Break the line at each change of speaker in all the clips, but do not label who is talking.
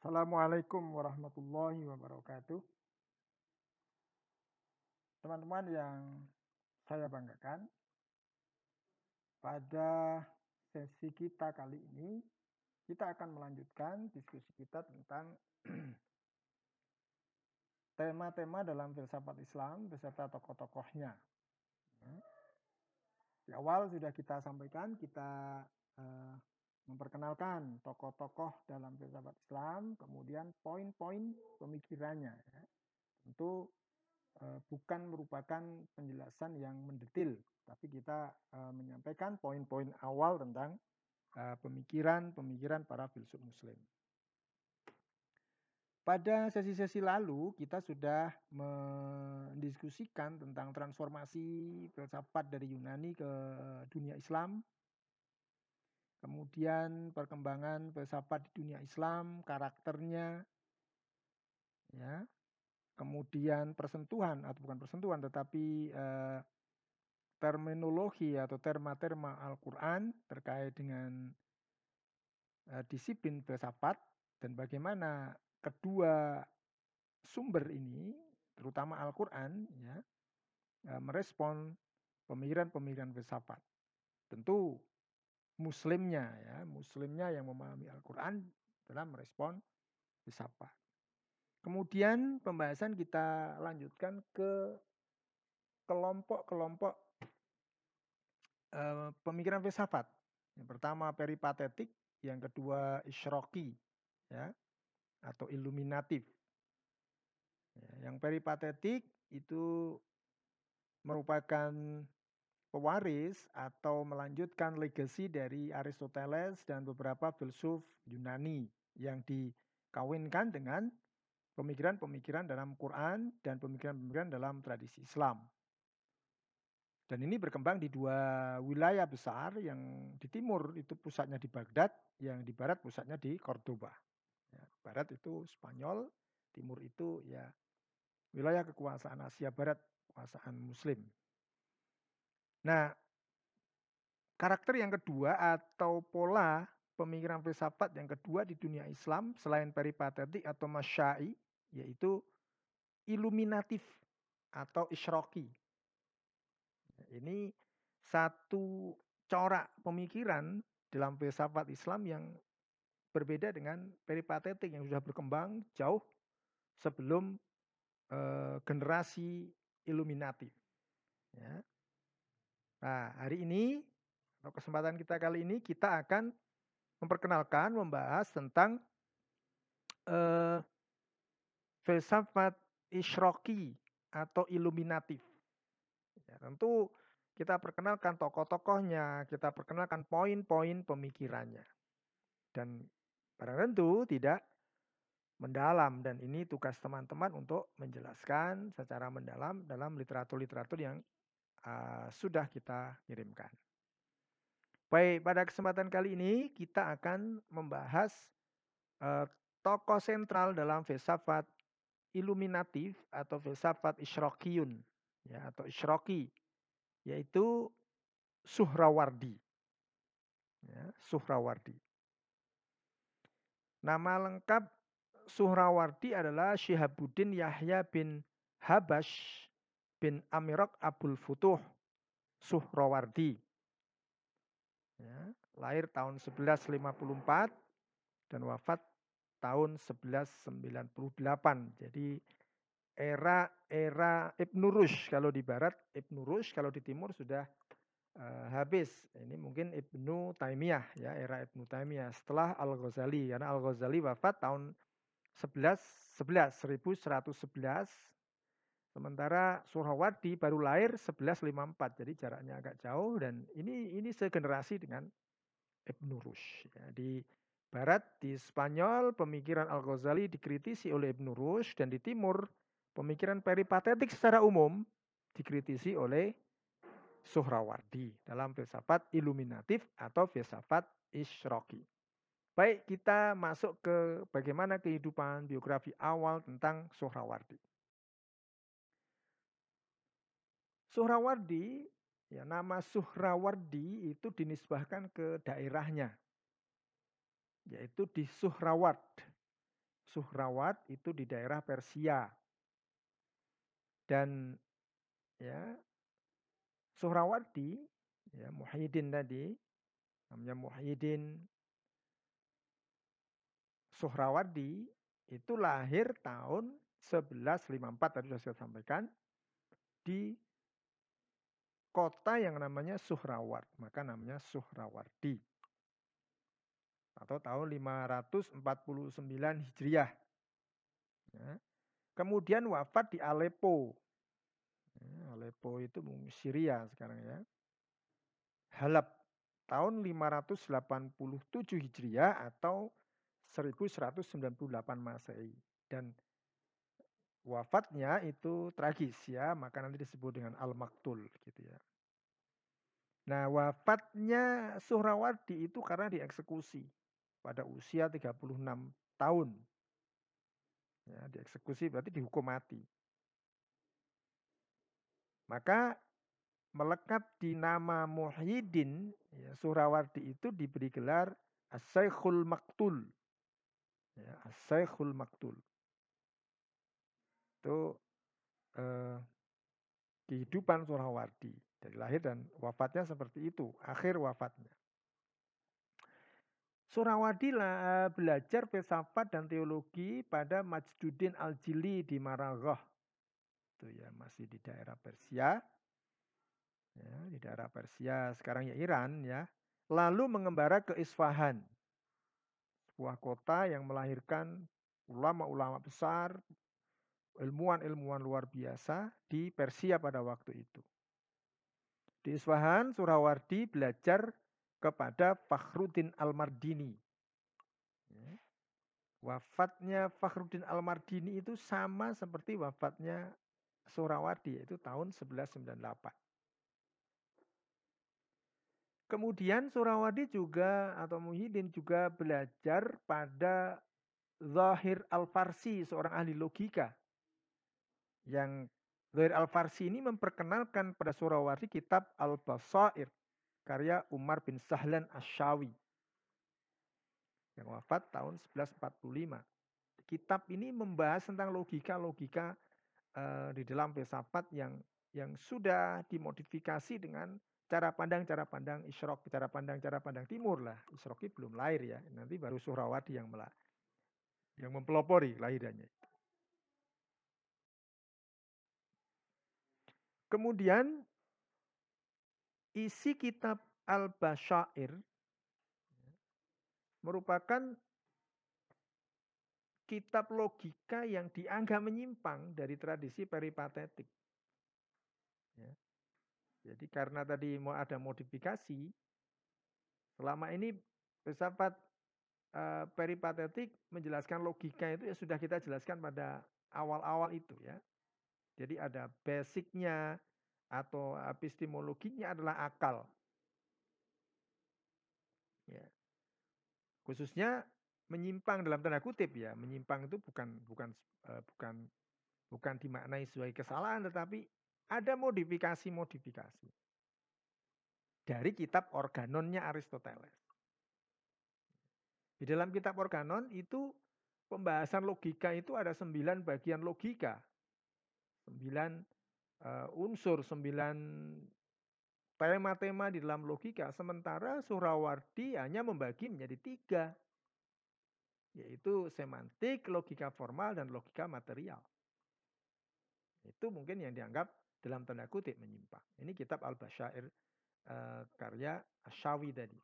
Assalamualaikum warahmatullahi wabarakatuh. Teman-teman yang saya banggakan, pada sesi kita kali ini, kita akan melanjutkan diskusi kita tentang tema-tema dalam filsafat Islam beserta tokoh-tokohnya. Di awal sudah kita sampaikan, kita uh, memperkenalkan tokoh-tokoh dalam filsafat Islam, kemudian poin-poin pemikirannya. Ya. Tentu uh, bukan merupakan penjelasan yang mendetil, tapi kita uh, menyampaikan poin-poin awal tentang pemikiran-pemikiran para filsuf muslim. Pada sesi-sesi lalu kita sudah mendiskusikan tentang transformasi filsafat dari Yunani ke dunia Islam, kemudian perkembangan filsafat di dunia Islam, karakternya, ya, kemudian persentuhan atau bukan persentuhan tetapi eh, terminologi atau terma-terma Al-Quran terkait dengan eh, disiplin filsafat dan bagaimana kedua sumber ini, terutama Al-Quran, ya, eh, merespon pemikiran-pemikiran filsafat. Tentu muslimnya ya, muslimnya yang memahami Al-Qur'an dalam merespon filsafat. Kemudian pembahasan kita lanjutkan ke kelompok-kelompok eh, pemikiran filsafat. Yang pertama peripatetik, yang kedua isroki, ya, atau iluminatif. Ya, yang peripatetik itu merupakan pewaris atau melanjutkan legasi dari Aristoteles dan beberapa filsuf Yunani yang dikawinkan dengan pemikiran-pemikiran dalam Quran dan pemikiran-pemikiran dalam tradisi Islam. Dan ini berkembang di dua wilayah besar yang di timur itu pusatnya di Baghdad, yang di barat pusatnya di Cordoba. Ya, barat itu Spanyol, timur itu ya wilayah kekuasaan Asia Barat, kekuasaan Muslim. Nah, karakter yang kedua atau pola pemikiran filsafat yang kedua di dunia Islam selain peripatetik atau masyai yaitu iluminatif atau isroki. Ini satu corak pemikiran dalam filsafat Islam yang berbeda dengan peripatetik yang sudah berkembang jauh sebelum eh, generasi iluminatif. Ya. Nah, hari ini atau kesempatan kita kali ini kita akan memperkenalkan, membahas tentang uh, filsafat isroki atau iluminatif. Ya, tentu kita perkenalkan tokoh-tokohnya, kita perkenalkan poin-poin pemikirannya. Dan pada tentu tidak mendalam dan ini tugas teman-teman untuk menjelaskan secara mendalam dalam literatur-literatur yang uh, sudah kita kirimkan. Baik, pada kesempatan kali ini kita akan membahas uh, tokoh sentral dalam filsafat iluminatif atau filsafat isyrokiyun ya atau isyroki yaitu Suhrawardi. Ya, Suhrawardi. Nama lengkap Suhrawardi adalah Syihabuddin Yahya bin Habash bin Amirok Abul Futuh Suhrawardi. Ya, lahir tahun 1154 dan wafat tahun 1198. Jadi era era Ibnu Rushd kalau di barat Ibnu Rushd kalau di timur sudah uh, habis. Ini mungkin Ibnu Taimiyah ya, era Ibnu Taimiyah setelah Al-Ghazali karena Al-Ghazali wafat tahun 11 11 1111 Sementara Suhawardi baru lahir 1154, jadi jaraknya agak jauh dan ini ini segenerasi dengan Ibn Rushd. Ya, di barat di Spanyol pemikiran Al-Ghazali dikritisi oleh Ibn Rushd dan di timur pemikiran peripatetik secara umum dikritisi oleh Suhrawardi dalam filsafat iluminatif atau filsafat isyroki. Baik, kita masuk ke bagaimana kehidupan biografi awal tentang Suhrawardi. Suhrawardi, ya nama Suhrawardi itu dinisbahkan ke daerahnya, yaitu di Suhraward. Suhrawat itu di daerah Persia. Dan ya Suhrawardi, ya Muhyiddin tadi, namanya Muhyiddin Suhrawardi itu lahir tahun 1154 tadi sudah saya sampaikan di kota yang namanya Suhraward, maka namanya Suhrawardi. Atau tahun 549 Hijriah. Ya. Kemudian wafat di Aleppo. Ya, Aleppo itu Syria sekarang ya. Halab tahun 587 Hijriah atau 1198 Masehi. Dan wafatnya itu tragis ya, maka nanti disebut dengan Al-Maktul gitu ya. Nah, wafatnya Suhrawardi itu karena dieksekusi pada usia 36 tahun. Ya, dieksekusi berarti dihukum mati. Maka melekat di nama Muhyiddin, ya, Suhrawardi itu diberi gelar As-Syekhul Maktul. Ya, As-Syekhul Maktul itu eh, kehidupan Surawardi dari lahir dan wafatnya seperti itu akhir wafatnya Surawardi belajar filsafat dan teologi pada Majduddin Al-Jili di Maraghah. Itu ya masih di daerah Persia. Ya, di daerah Persia sekarang ya Iran ya. Lalu mengembara ke Isfahan. Sebuah kota yang melahirkan ulama-ulama besar, ilmuwan-ilmuwan luar biasa di Persia pada waktu itu. Di Isfahan, Surawardi belajar kepada Fakhruddin Al-Mardini. Ya. Wafatnya Fakhruddin Al-Mardini itu sama seperti wafatnya Surawardi, yaitu tahun 1198. Kemudian Surawardi juga atau Muhyiddin juga belajar pada Zahir Al-Farsi, seorang ahli logika yang Zuhair Al-Farsi ini memperkenalkan pada Surawardi kitab Al-Basair karya Umar bin Sahlan Asyawi yang wafat tahun 1145. Kitab ini membahas tentang logika-logika uh, di dalam filsafat yang yang sudah dimodifikasi dengan cara pandang cara pandang Isyrok, cara pandang cara pandang timur lah. Isroki belum lahir ya. Nanti baru Surawardi yang melah, yang mempelopori lahirannya. Kemudian isi kitab Al-Basyair merupakan kitab logika yang dianggap menyimpang dari tradisi peripatetik. Ya. Jadi karena tadi mau ada modifikasi, selama ini filsafat uh, peripatetik menjelaskan logika itu ya sudah kita jelaskan pada awal-awal itu ya. Jadi ada basicnya atau epistemologinya adalah akal. Ya. Khususnya menyimpang dalam tanda kutip ya, menyimpang itu bukan bukan uh, bukan bukan dimaknai sebagai kesalahan tetapi ada modifikasi-modifikasi dari kitab organonnya Aristoteles. Di dalam kitab organon itu pembahasan logika itu ada sembilan bagian logika sembilan uh, unsur, sembilan tema-tema di dalam logika. Sementara Surawardi hanya membagi menjadi tiga, yaitu semantik, logika formal, dan logika material. Itu mungkin yang dianggap dalam tanda kutip menyimpang. Ini kitab Al-Basyair uh, karya Asyawi tadi.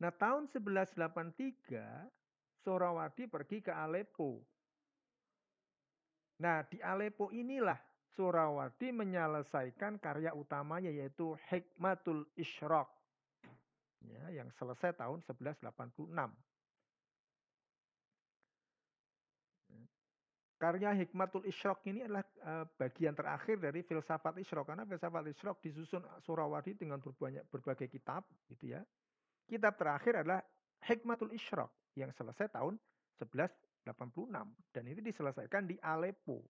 Nah tahun 1183 Surawardi pergi ke Aleppo Nah, di Aleppo inilah Surawardi menyelesaikan karya utamanya yaitu Hikmatul Isyraq. Ya, yang selesai tahun 1186. Karya Hikmatul Isyraq ini adalah uh, bagian terakhir dari filsafat Isyraq karena filsafat Isyraq disusun Surawardi dengan berbanyak berbagai kitab gitu ya. Kitab terakhir adalah Hikmatul Isyraq yang selesai tahun 11 86 dan itu diselesaikan di Aleppo.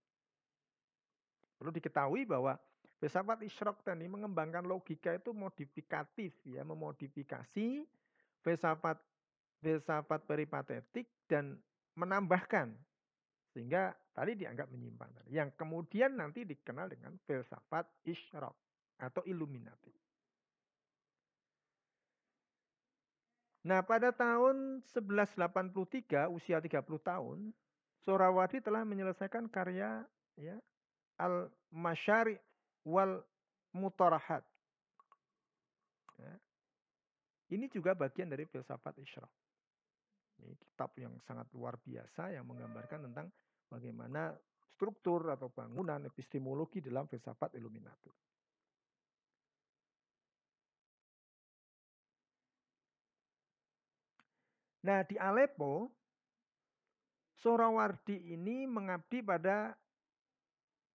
Perlu diketahui bahwa filsafat Isyraq tadi mengembangkan logika itu modifikatif ya, memodifikasi filsafat filsafat peripatetik dan menambahkan sehingga tadi dianggap menyimpang. Yang kemudian nanti dikenal dengan filsafat isyraq atau Illuminati. Nah, pada tahun 1183, usia 30 tahun, Sorawardi telah menyelesaikan karya ya, Al-Masyari wal Mutarahat. Ya. Ini juga bagian dari filsafat isyraq. Ini kitab yang sangat luar biasa yang menggambarkan tentang bagaimana struktur atau bangunan epistemologi dalam filsafat Illuminati. Nah, di Aleppo, Sorawardi ini mengabdi pada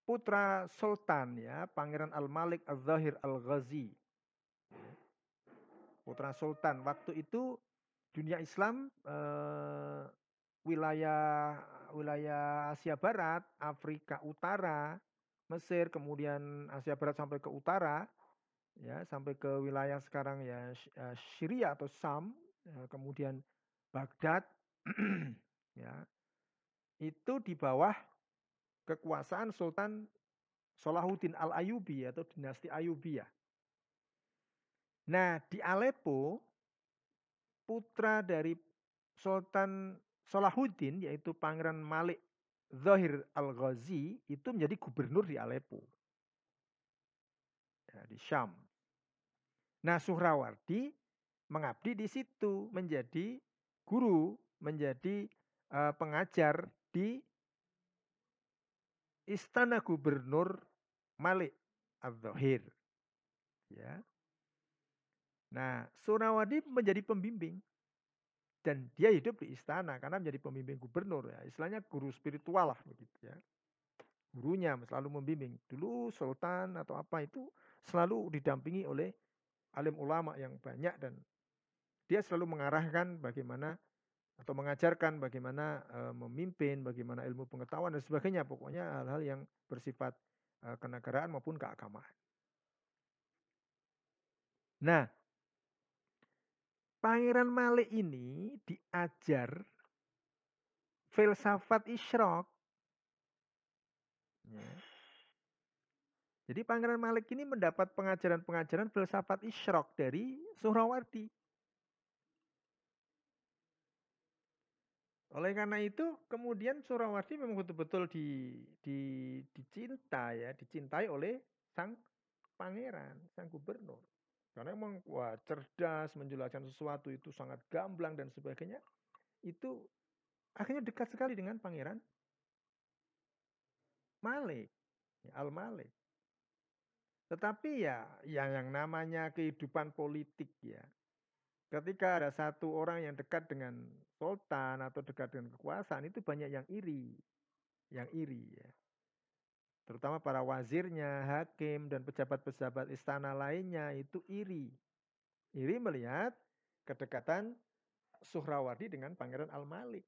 putra sultan ya, Pangeran Al-Malik Al-Zahir Al-Ghazi. Putra sultan. Waktu itu dunia Islam eh, wilayah wilayah Asia Barat, Afrika Utara, Mesir, kemudian Asia Barat sampai ke utara, ya sampai ke wilayah sekarang ya eh, Syria atau Sam, ya, kemudian Baghdad, ya itu di bawah kekuasaan Sultan Salahuddin Al Ayubi atau dinasti Ayubiyah. Nah di Aleppo putra dari Sultan Salahuddin yaitu Pangeran Malik Zahir Al-Ghazi itu menjadi gubernur di Aleppo. Ya, di Syam. Nah, Suhrawardi mengabdi di situ menjadi guru, menjadi uh, pengajar di Istana Gubernur Malik Al-Zahir. Ya. Nah, Surawadi menjadi pembimbing. Dan dia hidup di istana karena menjadi pembimbing gubernur ya. Istilahnya guru spiritual lah begitu ya. Gurunya selalu membimbing. Dulu sultan atau apa itu selalu didampingi oleh alim ulama yang banyak dan dia selalu mengarahkan bagaimana atau mengajarkan bagaimana e, memimpin, bagaimana ilmu pengetahuan dan sebagainya. Pokoknya hal-hal yang bersifat e, kenegaraan maupun keagamaan. Nah, Pangeran Malik ini diajar filsafat isyrok. Ya. Jadi Pangeran Malik ini mendapat pengajaran-pengajaran filsafat isyrok dari Suhrawardi. Oleh karena itu, kemudian Suhrawardi memang betul-betul di, di, dicinta ya, dicintai oleh sang pangeran, sang gubernur. Karena emang wah cerdas menjelaskan sesuatu itu sangat gamblang dan sebagainya. Itu akhirnya dekat sekali dengan pangeran Malik, ya, Al Malik. Tetapi ya yang yang namanya kehidupan politik ya. Ketika ada satu orang yang dekat dengan sultan atau dekat dengan kekuasaan itu banyak yang iri. Yang iri ya terutama para wazirnya, hakim, dan pejabat-pejabat istana lainnya itu iri. Iri melihat kedekatan Suhrawardi dengan Pangeran Al-Malik.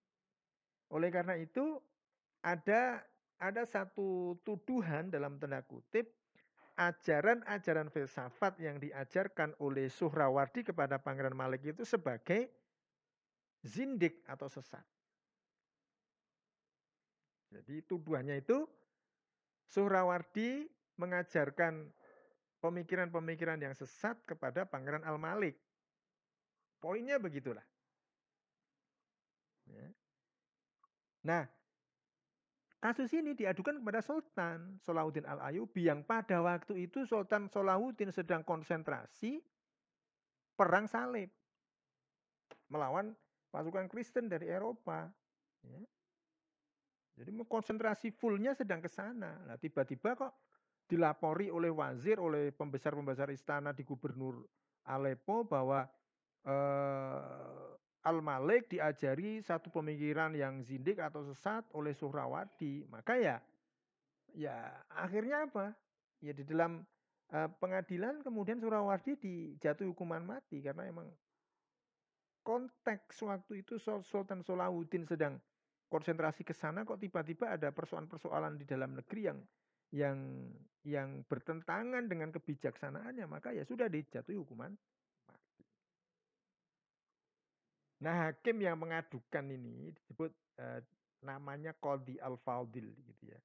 Oleh karena itu, ada ada satu tuduhan dalam tanda kutip ajaran-ajaran filsafat yang diajarkan oleh Suhrawardi kepada Pangeran Malik itu sebagai zindik atau sesat. Jadi tuduhannya itu Suhrawardi mengajarkan pemikiran-pemikiran yang sesat kepada Pangeran Al-Malik. Poinnya begitulah. Ya. Nah, kasus ini diadukan kepada Sultan Salahuddin Al-Ayubi yang pada waktu itu Sultan Salahuddin sedang konsentrasi perang salib melawan pasukan Kristen dari Eropa. Ya. Jadi konsentrasi fullnya sedang ke sana. Nah tiba-tiba kok dilapori oleh wazir, oleh pembesar-pembesar istana di gubernur Aleppo bahwa eh, Al-Malik diajari satu pemikiran yang zindik atau sesat oleh Suhrawadi. Maka ya, ya akhirnya apa? Ya di dalam uh, pengadilan kemudian Suhrawadi dijatuhi hukuman mati karena emang konteks waktu itu Sultan Solahuddin sedang konsentrasi ke sana kok tiba-tiba ada persoalan-persoalan di dalam negeri yang yang yang bertentangan dengan kebijaksanaannya maka ya sudah dijatuhi hukuman mati. Nah, hakim yang mengadukan ini disebut uh, namanya Qadi Al-Fadil gitu ya.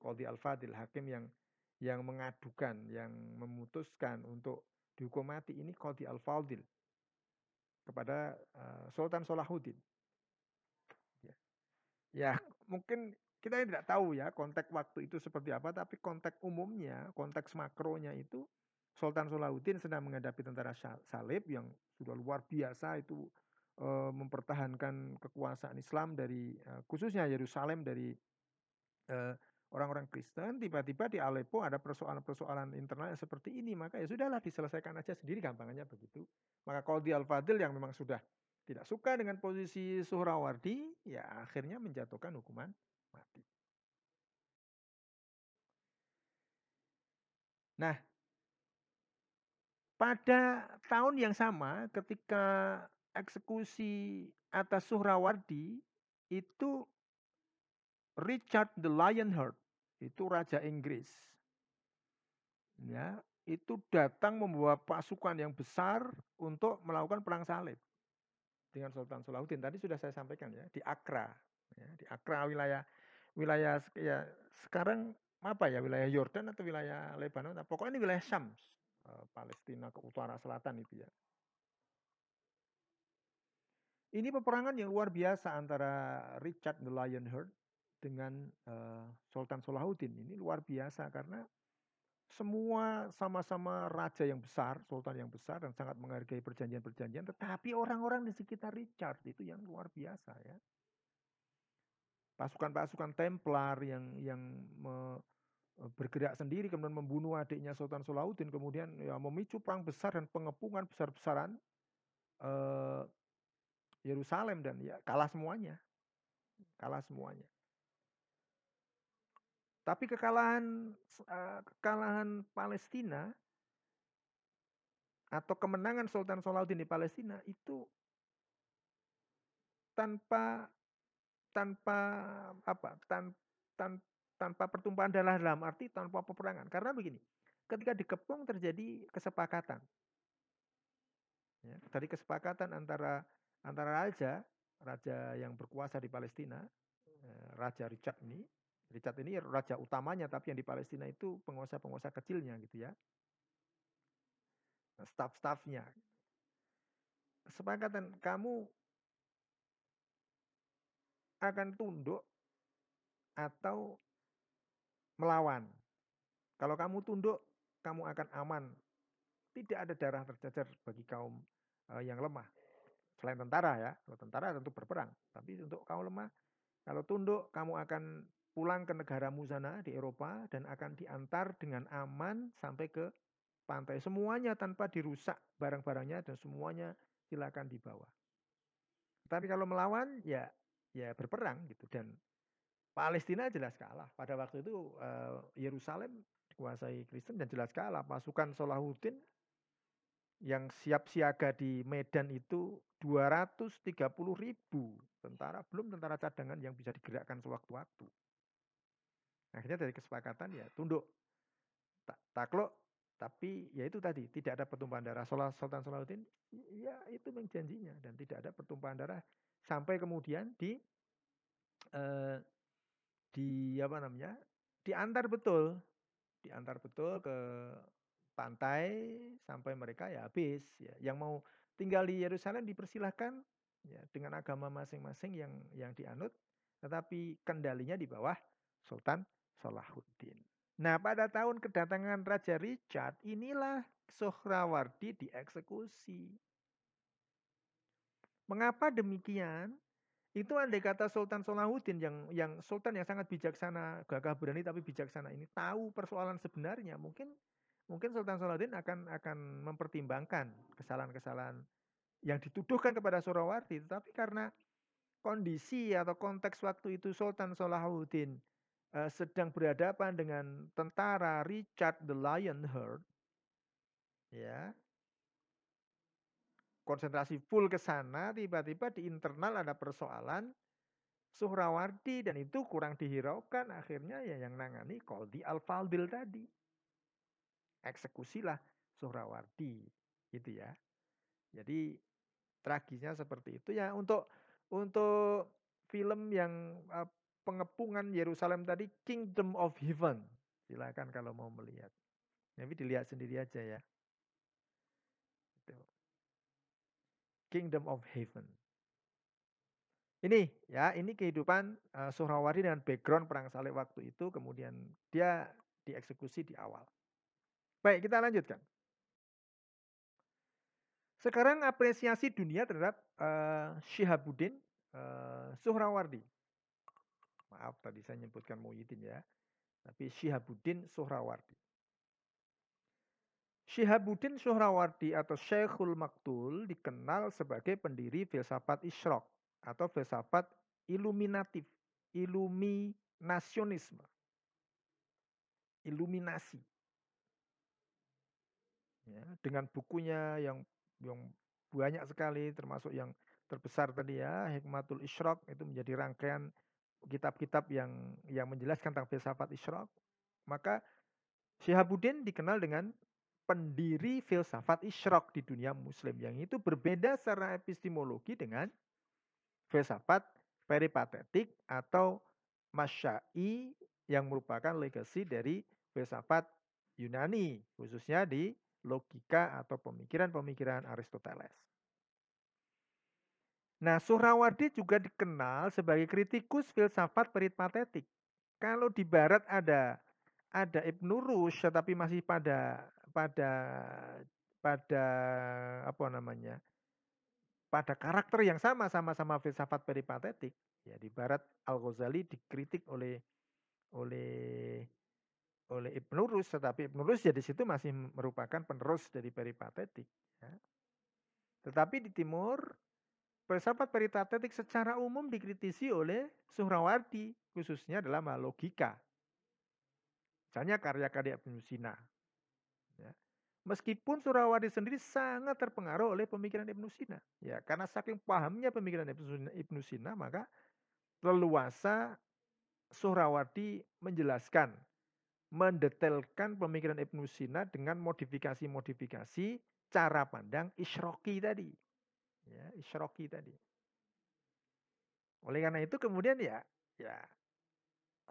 Qadi Al-Fadil, hakim yang yang mengadukan, yang memutuskan untuk dihukum mati ini Qadi Al-Fadil kepada uh, Sultan Salahuddin. Ya. ya, mungkin kita tidak tahu ya konteks waktu itu seperti apa, tapi konteks umumnya, konteks makronya itu Sultan Salahuddin sedang menghadapi tentara salib yang sudah luar biasa itu uh, mempertahankan kekuasaan Islam dari uh, khususnya Yerusalem dari uh, orang-orang Kristen, tiba-tiba di Aleppo ada persoalan-persoalan internal yang seperti ini, maka ya sudahlah diselesaikan aja sendiri gampangnya begitu. Maka Qadhi Al-Fadil yang memang sudah tidak suka dengan posisi Suhrawardi, ya akhirnya menjatuhkan hukuman mati. Nah, pada tahun yang sama ketika eksekusi atas Suhrawardi itu Richard the Lionheart itu raja Inggris. Ya, itu datang membawa pasukan yang besar untuk melakukan perang salib dengan Sultan Salahuddin. Tadi sudah saya sampaikan ya di Accra, ya, di Accra wilayah wilayah ya sekarang apa ya wilayah Yordan atau wilayah Lebanon? Nah, pokoknya ini wilayah Syam, eh, Palestina ke utara selatan itu ya. Ini peperangan yang luar biasa antara Richard the Lionheart dengan Sultan Salahuddin ini luar biasa karena semua sama-sama raja yang besar, sultan yang besar dan sangat menghargai perjanjian-perjanjian, tetapi orang-orang di sekitar Richard itu yang luar biasa ya. Pasukan-pasukan Templar yang yang me, eh, bergerak sendiri kemudian membunuh adiknya Sultan Salahuddin kemudian ya memicu perang besar dan pengepungan besar-besaran uh, Yerusalem dan ya kalah semuanya. Kalah semuanya. Tapi kekalahan uh, kekalahan Palestina atau kemenangan Sultan Salahuddin di Palestina itu tanpa tanpa apa tan, tan, tanpa pertumpahan darah dalam arti tanpa peperangan. Karena begini ketika dikepung terjadi kesepakatan. Ya, dari kesepakatan antara antara raja raja yang berkuasa di Palestina eh, raja Richard ini Richard ini raja utamanya, tapi yang di Palestina itu penguasa-penguasa kecilnya gitu ya. Nah, staff-staffnya. Kesepakatan kamu akan tunduk atau melawan. Kalau kamu tunduk, kamu akan aman. Tidak ada darah tercecer bagi kaum uh, yang lemah. Selain tentara ya, kalau tentara tentu berperang. Tapi untuk kaum lemah, kalau tunduk, kamu akan pulang ke negaramu sana di Eropa dan akan diantar dengan aman sampai ke pantai. Semuanya tanpa dirusak barang-barangnya dan semuanya silakan dibawa. Tapi kalau melawan ya ya berperang gitu dan Palestina jelas kalah. Pada waktu itu uh, Yerusalem dikuasai Kristen dan jelas kalah. Pasukan Salahuddin yang siap siaga di Medan itu 230 ribu tentara, belum tentara cadangan yang bisa digerakkan sewaktu-waktu. Akhirnya dari kesepakatan ya tunduk. Tak, takluk tapi ya itu tadi tidak ada pertumpahan darah. Sultan Salahuddin ya itu menjanjinya dan tidak ada pertumpahan darah sampai kemudian di eh, di apa namanya? diantar betul. Diantar betul ke pantai sampai mereka ya habis ya. Yang mau tinggal di Yerusalem dipersilahkan ya dengan agama masing-masing yang yang dianut tetapi kendalinya di bawah Sultan Salahuddin. Nah, pada tahun kedatangan Raja Richard, inilah Sohrawardi dieksekusi. Mengapa demikian? Itu andai kata Sultan Salahuddin yang yang sultan yang sangat bijaksana, gagah berani tapi bijaksana ini tahu persoalan sebenarnya, mungkin mungkin Sultan Salahuddin akan akan mempertimbangkan kesalahan-kesalahan yang dituduhkan kepada Sohrawardi, tetapi karena kondisi atau konteks waktu itu Sultan Salahuddin uh, sedang berhadapan dengan tentara Richard the Lionheart, ya, konsentrasi full ke sana, tiba-tiba di internal ada persoalan Suhrawardi dan itu kurang dihiraukan, akhirnya ya yang nangani Koldi Al-Faldil tadi. Eksekusilah Suhrawardi, gitu ya. Jadi Tragisnya seperti itu ya untuk untuk film yang pengepungan Yerusalem tadi Kingdom of Heaven. Silakan kalau mau melihat. Tapi dilihat sendiri aja ya. Kingdom of Heaven. Ini ya, ini kehidupan uh, dengan background perang salib waktu itu, kemudian dia dieksekusi di awal. Baik, kita lanjutkan. Sekarang apresiasi dunia terhadap uh, Syihabuddin uh, Suhrawardi. Maaf tadi saya menyebutkan Muhyiddin ya. Tapi Syihabuddin Suhrawardi. Syihabuddin Suhrawardi atau Syekhul Maktul dikenal sebagai pendiri filsafat Isyrok atau filsafat iluminatif, iluminasionisme. Iluminasi. Ya, dengan bukunya yang yang banyak sekali termasuk yang terbesar tadi ya Hikmatul Isyraq itu menjadi rangkaian kitab-kitab yang yang menjelaskan tentang filsafat Isyraq maka Syihabuddin dikenal dengan pendiri filsafat Isyraq di dunia muslim yang itu berbeda secara epistemologi dengan filsafat peripatetik atau masyai yang merupakan legasi dari filsafat Yunani khususnya di logika atau pemikiran-pemikiran Aristoteles. Nah, Suhrawardi juga dikenal sebagai kritikus filsafat peripatetik. Kalau di barat ada ada Ibnu Rushd tetapi masih pada pada pada apa namanya? pada karakter yang sama sama-sama filsafat peripatetik. Ya, di barat Al-Ghazali dikritik oleh oleh oleh Ibnu Rus, tetapi Ibnu Rus ya di situ masih merupakan penerus dari peripatetik. Ya. Tetapi di timur, filsafat peripatetik secara umum dikritisi oleh Suhrawardi, khususnya dalam hal logika. Misalnya karya-karya Ibnu Sina. Ya. Meskipun Suhrawardi sendiri sangat terpengaruh oleh pemikiran Ibnu Sina. Ya, karena saking pahamnya pemikiran Ibnu Sina, maka leluasa Suhrawardi menjelaskan mendetailkan pemikiran Ibnu Sina dengan modifikasi-modifikasi cara pandang Isroki tadi. Ya, Isroki tadi. Oleh karena itu kemudian ya, ya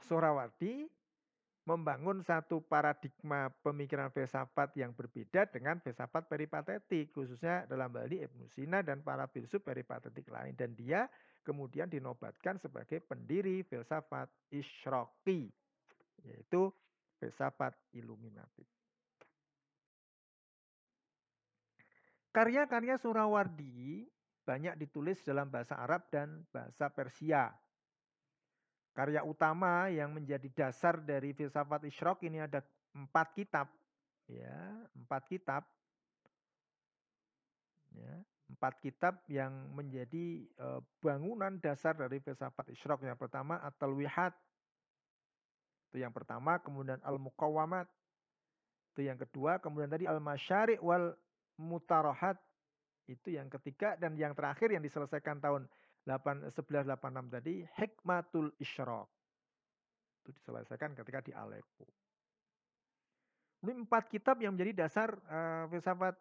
Sorawardi membangun satu paradigma pemikiran filsafat yang berbeda dengan filsafat peripatetik, khususnya dalam hal ini Ibnu Sina dan para filsuf peripatetik lain. Dan dia kemudian dinobatkan sebagai pendiri filsafat Isroki, yaitu filsafat iluminatif. Karya-karya Surawardi banyak ditulis dalam bahasa Arab dan bahasa Persia. Karya utama yang menjadi dasar dari filsafat Isyraq ini ada empat kitab. Ya, empat kitab. Ya, empat kitab yang menjadi uh, bangunan dasar dari filsafat Isyraq. Yang pertama At-Talwihat itu yang pertama, kemudian al-muqawamat. Itu yang kedua, kemudian tadi al-masyari' wal mutarohat. Itu yang ketiga dan yang terakhir yang diselesaikan tahun 8, 1186 tadi hikmatul isyraq. Itu diselesaikan ketika di Aleppo. Ini empat kitab yang menjadi dasar uh, filsafat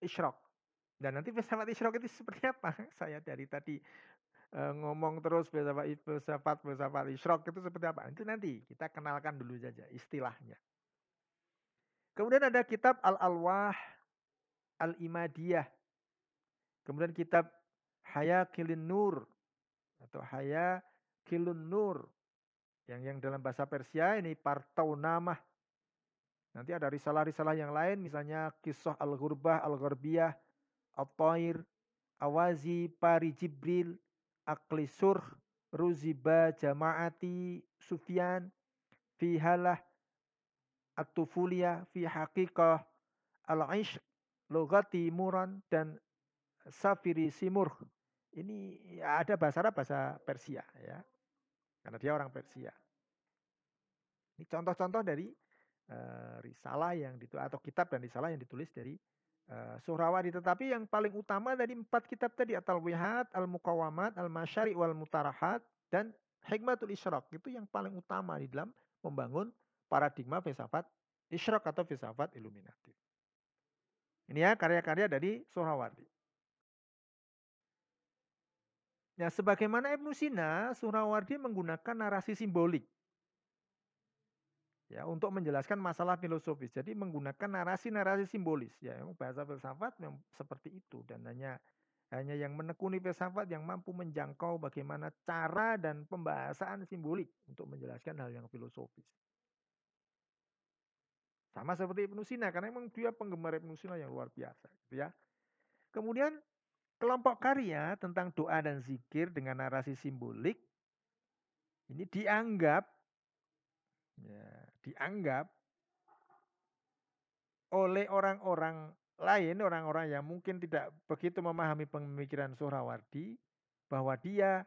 isyraq. Dan nanti filsafat isyraq itu seperti apa? Saya dari tadi uh, ngomong terus filsafat filsafat filsafat isyrok itu seperti apa? Itu nanti kita kenalkan dulu saja istilahnya. Kemudian ada kitab Al-Alwah Al-Imadiyah. Kemudian kitab Haya Kilin Nur atau Haya Kilun Nur yang yang dalam bahasa Persia ini Partaunamah. Nanti ada risalah-risalah yang lain misalnya Kisah Al-Ghurbah Al-Gharbiyah Al-Tair Awazi Pari Jibril akli surh ruziba jamaati Sufyan fi halah at-tufulia fi haqiqah al-ish logati muran dan safiri simur ini ada bahasa Arab bahasa Persia ya karena dia orang Persia ini contoh-contoh dari uh, risalah yang ditulis atau kitab dan risalah yang ditulis dari uh, Suhrawadi. Tetapi yang paling utama dari empat kitab tadi At-Talwihat, Al-Muqawamat, Al-Masyari' wal Mutarahat dan Hikmatul Isyraq itu yang paling utama di dalam membangun paradigma filsafat Isyraq atau filsafat iluminatif. Ini ya karya-karya dari Suhrawadi. Ya, sebagaimana Ibnu Sina, Surawardi menggunakan narasi simbolik ya untuk menjelaskan masalah filosofis. Jadi menggunakan narasi-narasi simbolis ya bahasa filsafat yang seperti itu dan hanya hanya yang menekuni filsafat yang mampu menjangkau bagaimana cara dan pembahasan simbolik untuk menjelaskan hal yang filosofis. Sama seperti Ibnu Sina karena memang dia penggemar Ibnu Sina yang luar biasa gitu ya. Kemudian kelompok karya tentang doa dan zikir dengan narasi simbolik ini dianggap ya, dianggap oleh orang-orang lain, orang-orang yang mungkin tidak begitu memahami pemikiran Suhrawardi, bahwa dia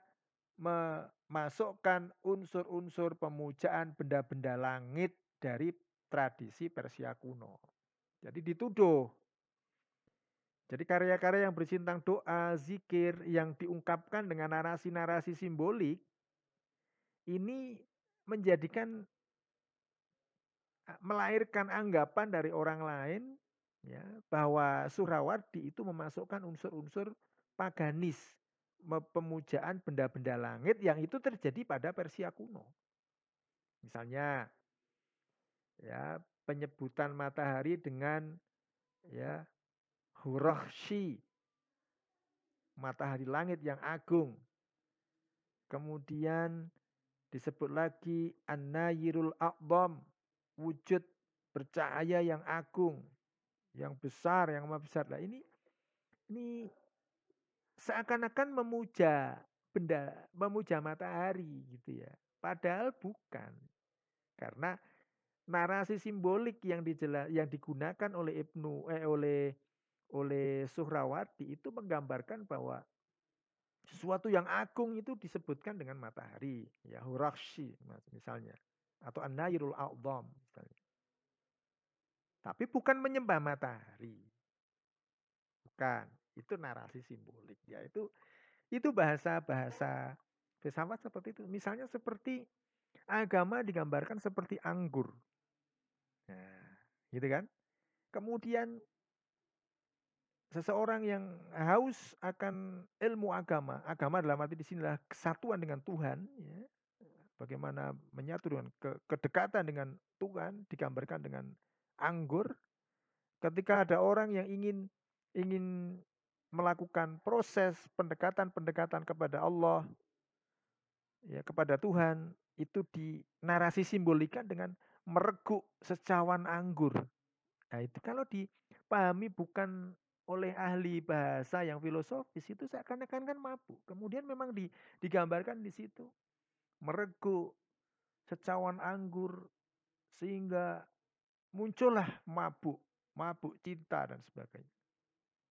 memasukkan unsur-unsur pemujaan benda-benda langit dari tradisi Persia kuno. Jadi dituduh. Jadi karya-karya yang berisi tentang doa, zikir, yang diungkapkan dengan narasi-narasi simbolik, ini menjadikan melahirkan anggapan dari orang lain ya bahwa Surawardi itu memasukkan unsur-unsur paganis pemujaan benda-benda langit yang itu terjadi pada Persia kuno. Misalnya ya penyebutan matahari dengan ya Hurahshi matahari langit yang agung. Kemudian disebut lagi An-Nayirul Aqdam wujud bercahaya yang agung, yang besar, yang maha besar. Nah ini ini seakan-akan memuja benda, memuja matahari gitu ya. Padahal bukan. Karena narasi simbolik yang dijela, yang digunakan oleh Ibnu eh oleh oleh Suhrawati itu menggambarkan bahwa sesuatu yang agung itu disebutkan dengan matahari, ya Hurakshi misalnya atau An-Nairul A'zam Tapi bukan menyembah matahari. Bukan, itu narasi simbolik ya. Itu itu bahasa-bahasa filsafat seperti itu. Misalnya seperti agama digambarkan seperti anggur. Nah, gitu kan? Kemudian seseorang yang haus akan ilmu agama, agama dalam arti di sinilah kesatuan dengan Tuhan, ya, bagaimana menyatu dengan ke, kedekatan dengan Tuhan digambarkan dengan anggur. Ketika ada orang yang ingin ingin melakukan proses pendekatan-pendekatan kepada Allah ya kepada Tuhan itu dinarasi simbolikan dengan mereguk secawan anggur. Nah, itu kalau dipahami bukan oleh ahli bahasa yang filosofis itu seakan-akan kan mabuk. Kemudian memang di, digambarkan di situ mereguk secawan anggur sehingga muncullah mabuk, mabuk cinta dan sebagainya.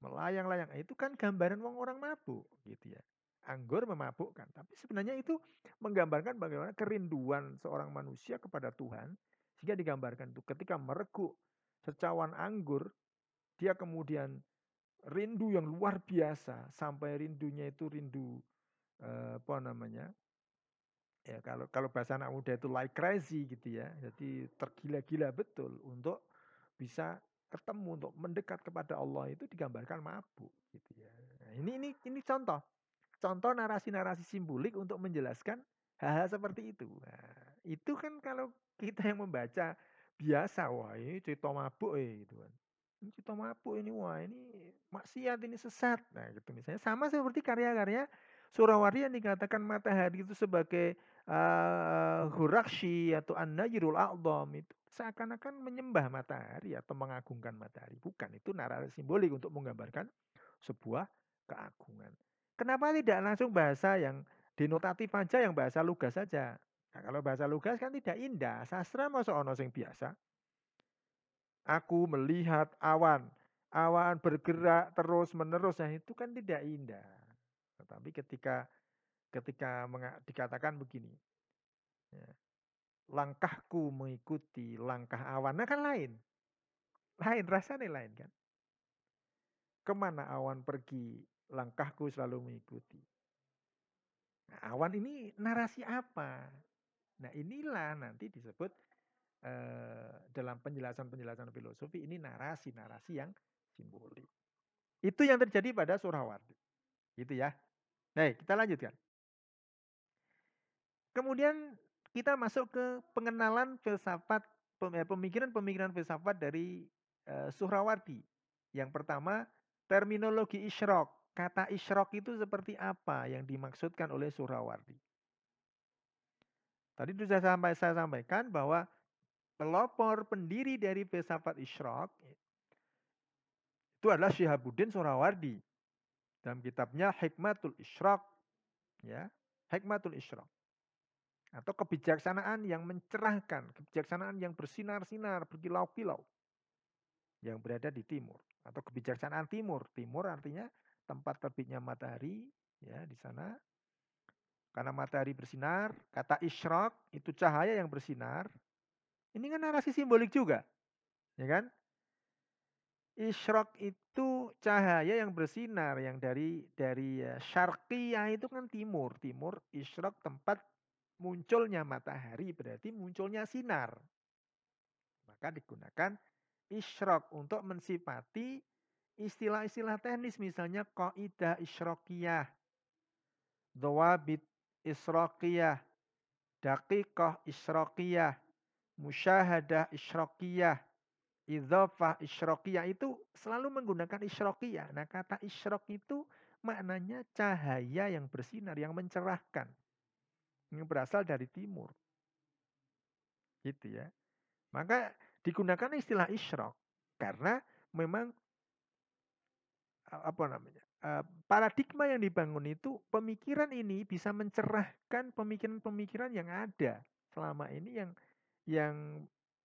Melayang-layang itu kan gambaran wong orang mabuk gitu ya. Anggur memabukkan, tapi sebenarnya itu menggambarkan bagaimana kerinduan seorang manusia kepada Tuhan sehingga digambarkan itu ketika mereguk secawan anggur dia kemudian rindu yang luar biasa sampai rindunya itu rindu eh, apa namanya ya kalau kalau bahasa anak muda itu like crazy gitu ya. Jadi tergila-gila betul untuk bisa ketemu untuk mendekat kepada Allah itu digambarkan mabuk gitu ya. Nah, ini ini ini contoh. Contoh narasi-narasi simbolik untuk menjelaskan hal-hal seperti itu. Nah, itu kan kalau kita yang membaca biasa wah ini cerita mabuk eh gitu kan. Ini cerita mabuk ini wah ini maksiat ini sesat. Nah, gitu misalnya sama seperti karya-karya Surawardi yang dikatakan matahari itu sebagai uh, Hurakshi atau An-Najrul A'zam itu seakan-akan menyembah matahari atau mengagungkan matahari. Bukan, itu narasi simbolik untuk menggambarkan sebuah keagungan. Kenapa tidak langsung bahasa yang denotatif aja, yang bahasa lugas saja? Nah, kalau bahasa lugas kan tidak indah. Sastra masuk ono sing biasa. Aku melihat awan, awan bergerak terus menerus, nah itu kan tidak indah. Tetapi ketika ketika dikatakan begini, ya, langkahku mengikuti langkah awan, nah kan lain, lain rasanya lain kan. Ke mana awan pergi, langkahku selalu mengikuti. Nah, awan ini narasi apa? Nah inilah nanti disebut eh, dalam penjelasan-penjelasan filosofi ini narasi-narasi yang simbolik. Itu yang terjadi pada Surawardi. Gitu ya. Baik, kita lanjutkan. Kemudian kita masuk ke pengenalan filsafat eh, pemikiran-pemikiran filsafat dari Suhrawardi. Yang pertama, terminologi isyrok. Kata isyrok itu seperti apa yang dimaksudkan oleh Suhrawardi? Tadi sudah sampai saya sampaikan bahwa pelopor pendiri dari filsafat isyrok itu adalah Syihabuddin Suhrawardi dalam kitabnya Hikmatul Isyrok ya Hikmatul Isyrok atau kebijaksanaan yang mencerahkan, kebijaksanaan yang bersinar-sinar, berkilau-kilau yang berada di timur atau kebijaksanaan timur. Timur artinya tempat terbitnya matahari ya di sana. Karena matahari bersinar, kata isyraq itu cahaya yang bersinar. Ini kan narasi simbolik juga. Ya kan? Isyraq itu cahaya yang bersinar yang dari dari ya, syarqiyah itu kan timur. Timur isyraq tempat munculnya matahari berarti munculnya sinar. Maka digunakan isyrok untuk mensifati istilah-istilah teknis misalnya kaidah isyrokiyah, dawabit isyrokiyah, daqiqah isyrokiyah, musyahadah isyrokiyah, idhafah isyrokiyah itu selalu menggunakan isyrokiyah. Nah kata isyrok itu maknanya cahaya yang bersinar, yang mencerahkan yang berasal dari timur. Gitu ya. Maka digunakan istilah isyrok karena memang apa namanya? Paradigma yang dibangun itu pemikiran ini bisa mencerahkan pemikiran-pemikiran yang ada selama ini yang yang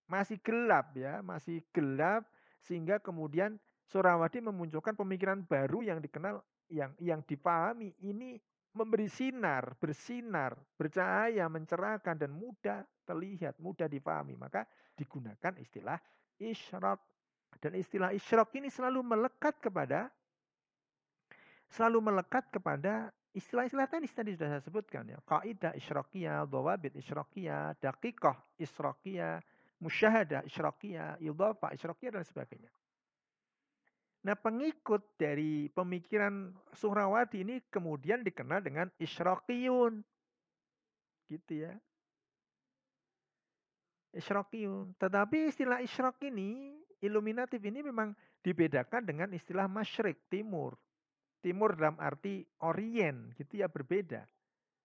masih gelap ya, masih gelap sehingga kemudian Surawadi memunculkan pemikiran baru yang dikenal yang yang dipahami ini memberi sinar, bersinar, bercahaya, mencerahkan dan mudah terlihat, mudah dipahami. Maka digunakan istilah isyraq. Dan istilah isyraq ini selalu melekat kepada selalu melekat kepada istilah-istilah teknis tadi sudah saya sebutkan ya. Kaidah isyraqiyah, dawabit isyraqiyah, daqiqah isyraqiyah, musyahadah isyraqiyah, idhafah isyraqiyah dan sebagainya. Nah pengikut dari pemikiran Suhrawati ini kemudian dikenal dengan Isyraqiyun. Gitu ya. Isyraqiyun. Tetapi istilah Isyraq ini, iluminatif ini memang dibedakan dengan istilah masyrik, timur. Timur dalam arti orient, gitu ya berbeda.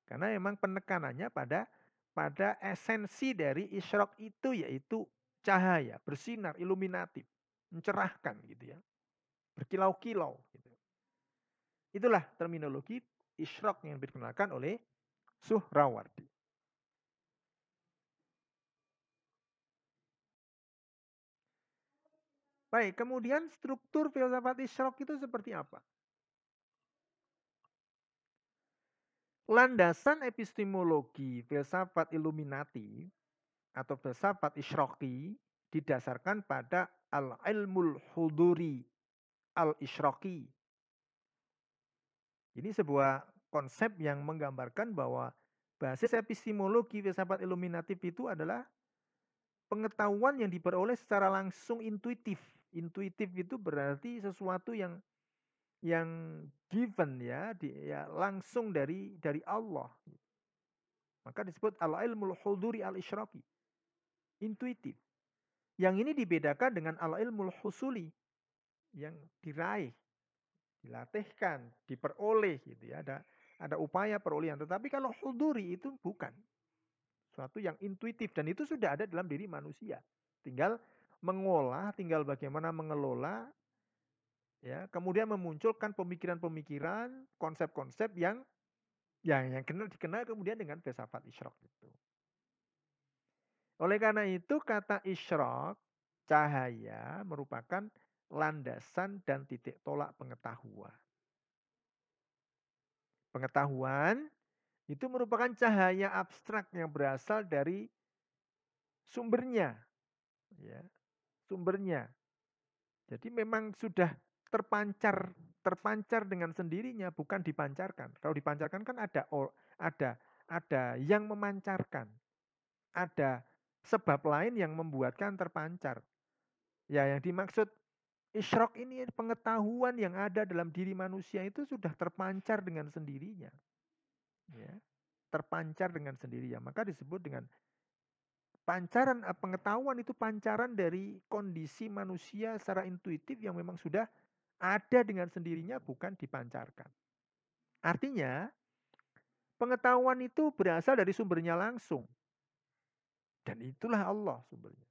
Karena memang penekanannya pada pada esensi dari isyraq itu yaitu cahaya, bersinar, iluminatif, mencerahkan gitu ya berkilau-kilau. Gitu. Itulah terminologi isyrok yang diperkenalkan oleh Suhrawardi. Baik, kemudian struktur filsafat isyrok itu seperti apa? Landasan epistemologi filsafat Illuminati atau filsafat isyroki didasarkan pada al-ilmul huduri al-isyraqi. Ini sebuah konsep yang menggambarkan bahwa basis epistemologi filsafat iluminatif itu adalah pengetahuan yang diperoleh secara langsung intuitif. Intuitif itu berarti sesuatu yang yang given ya, di, ya langsung dari dari Allah. Maka disebut al-ilmul huduri al-isyraqi. Intuitif. Yang ini dibedakan dengan al-ilmul husuli yang diraih, dilatihkan, diperoleh gitu ya. Ada ada upaya perolehan. Tetapi kalau huduri itu bukan. Suatu yang intuitif dan itu sudah ada dalam diri manusia. Tinggal mengolah, tinggal bagaimana mengelola ya, kemudian memunculkan pemikiran-pemikiran, konsep-konsep yang yang yang kenal dikenal kemudian dengan filsafat isyraq itu. Oleh karena itu kata isyraq cahaya merupakan landasan dan titik tolak pengetahuan. Pengetahuan itu merupakan cahaya abstrak yang berasal dari sumbernya. Ya, sumbernya. Jadi memang sudah terpancar terpancar dengan sendirinya bukan dipancarkan. Kalau dipancarkan kan ada ada ada yang memancarkan. Ada sebab lain yang membuatkan terpancar. Ya, yang dimaksud Isyrok ini pengetahuan yang ada dalam diri manusia itu sudah terpancar dengan sendirinya. Ya, terpancar dengan sendirinya. Maka disebut dengan pancaran pengetahuan itu pancaran dari kondisi manusia secara intuitif yang memang sudah ada dengan sendirinya bukan dipancarkan. Artinya pengetahuan itu berasal dari sumbernya langsung. Dan itulah Allah sumbernya.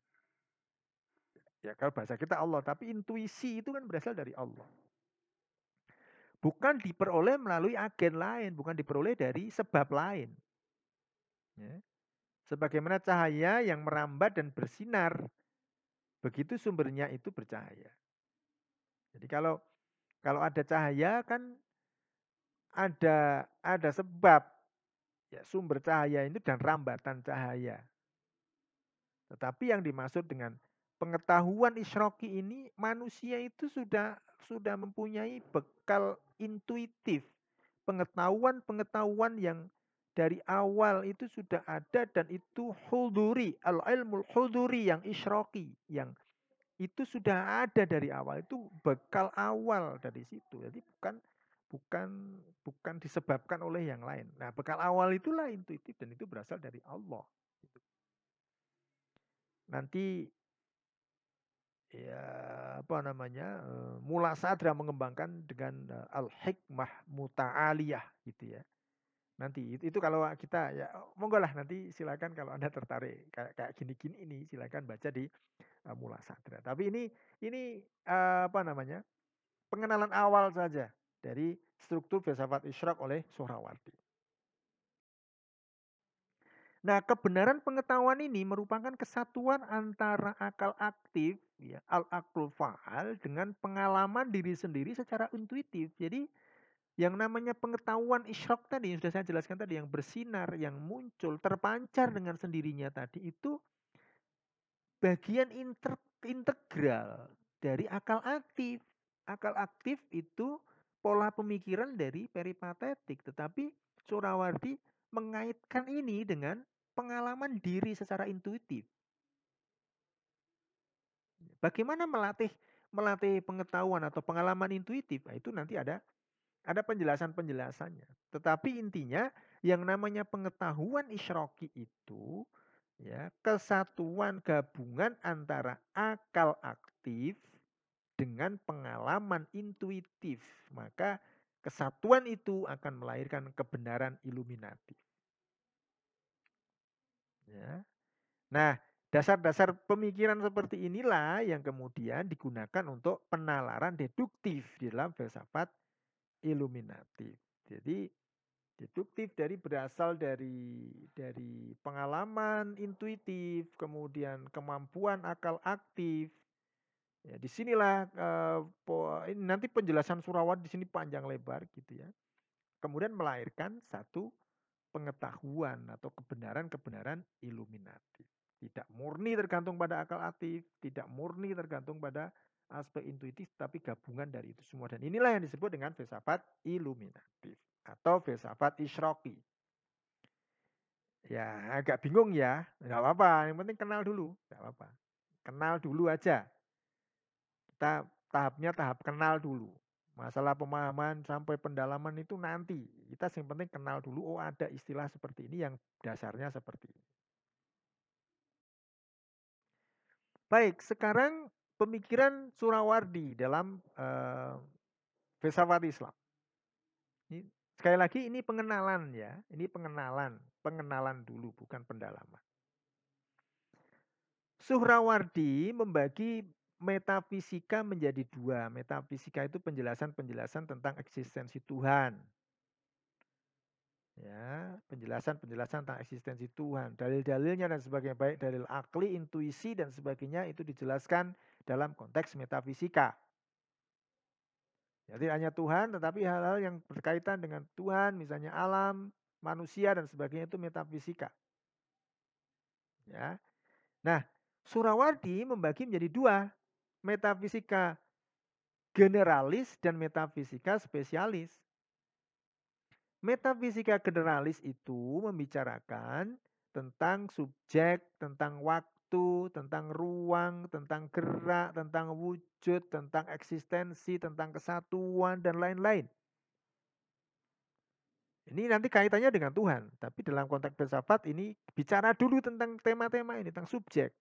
Ya kalau bahasa kita Allah, tapi intuisi itu kan berasal dari Allah. Bukan diperoleh melalui agen lain, bukan diperoleh dari sebab lain. Ya. Sebagaimana cahaya yang merambat dan bersinar, begitu sumbernya itu bercahaya. Jadi kalau kalau ada cahaya kan ada ada sebab ya sumber cahaya itu dan rambatan cahaya. Tetapi yang dimaksud dengan pengetahuan isroki ini manusia itu sudah sudah mempunyai bekal intuitif pengetahuan-pengetahuan yang dari awal itu sudah ada dan itu huduri al ilmu huduri yang isroki yang itu sudah ada dari awal itu bekal awal dari situ. Jadi bukan bukan bukan disebabkan oleh yang lain. Nah bekal awal itulah intuitif dan itu berasal dari Allah nanti ya apa namanya uh, mula sadra mengembangkan dengan uh, al hikmah muta'aliyah gitu ya. Nanti itu, itu kalau kita ya monggo lah nanti silakan kalau anda tertarik kayak kayak gini-gini ini silakan baca di uh, mula sadra tapi ini ini uh, apa namanya pengenalan awal saja dari struktur filsafat isyraq oleh Sohrawardi Nah, kebenaran pengetahuan ini merupakan kesatuan antara akal aktif, ya, al-akul fa'al, dengan pengalaman diri sendiri secara intuitif. Jadi, yang namanya pengetahuan isyrok tadi, yang sudah saya jelaskan tadi, yang bersinar, yang muncul, terpancar dengan sendirinya tadi, itu bagian inter, integral dari akal aktif. Akal aktif itu pola pemikiran dari peripatetik. Tetapi Surawardi mengaitkan ini dengan pengalaman diri secara intuitif. Bagaimana melatih melatih pengetahuan atau pengalaman intuitif? Nah, itu nanti ada ada penjelasan-penjelasannya. Tetapi intinya yang namanya pengetahuan isroki itu ya kesatuan gabungan antara akal aktif dengan pengalaman intuitif. Maka kesatuan itu akan melahirkan kebenaran iluminatif. Ya. Nah, dasar-dasar pemikiran seperti inilah yang kemudian digunakan untuk penalaran deduktif di dalam filsafat iluminatif. Jadi deduktif dari berasal dari dari pengalaman intuitif, kemudian kemampuan akal aktif. Ya, di sinilah uh, ini nanti penjelasan Surawat di sini panjang lebar gitu ya. Kemudian melahirkan satu pengetahuan atau kebenaran-kebenaran iluminatif. Tidak murni tergantung pada akal aktif, tidak murni tergantung pada aspek intuitif, tapi gabungan dari itu semua. Dan inilah yang disebut dengan filsafat iluminatif atau filsafat isroki. Ya agak bingung ya, nggak apa-apa. Yang penting kenal dulu, nggak apa-apa. Kenal dulu aja. Kita tahapnya tahap kenal dulu. Masalah pemahaman sampai pendalaman itu nanti. Kita yang penting kenal dulu, oh ada istilah seperti ini yang dasarnya seperti ini. Baik, sekarang pemikiran Surawardi dalam uh, filsafat Islam. Sekali lagi ini pengenalan ya, ini pengenalan, pengenalan dulu bukan pendalaman. Suhrawardi membagi metafisika menjadi dua. Metafisika itu penjelasan-penjelasan tentang eksistensi Tuhan. Ya, penjelasan-penjelasan tentang eksistensi Tuhan, dalil-dalilnya dan sebagainya baik dalil akli, intuisi dan sebagainya itu dijelaskan dalam konteks metafisika. Jadi hanya Tuhan, tetapi hal-hal yang berkaitan dengan Tuhan, misalnya alam, manusia dan sebagainya itu metafisika. Ya. Nah, Surawardi membagi menjadi dua, metafisika generalis dan metafisika spesialis. Metafisika generalis itu membicarakan tentang subjek, tentang waktu, waktu, tentang ruang, tentang gerak, tentang wujud, tentang eksistensi, tentang kesatuan, dan lain-lain. Ini nanti kaitannya dengan Tuhan, tapi dalam konteks filsafat ini bicara dulu tentang tema-tema ini, tentang subjek.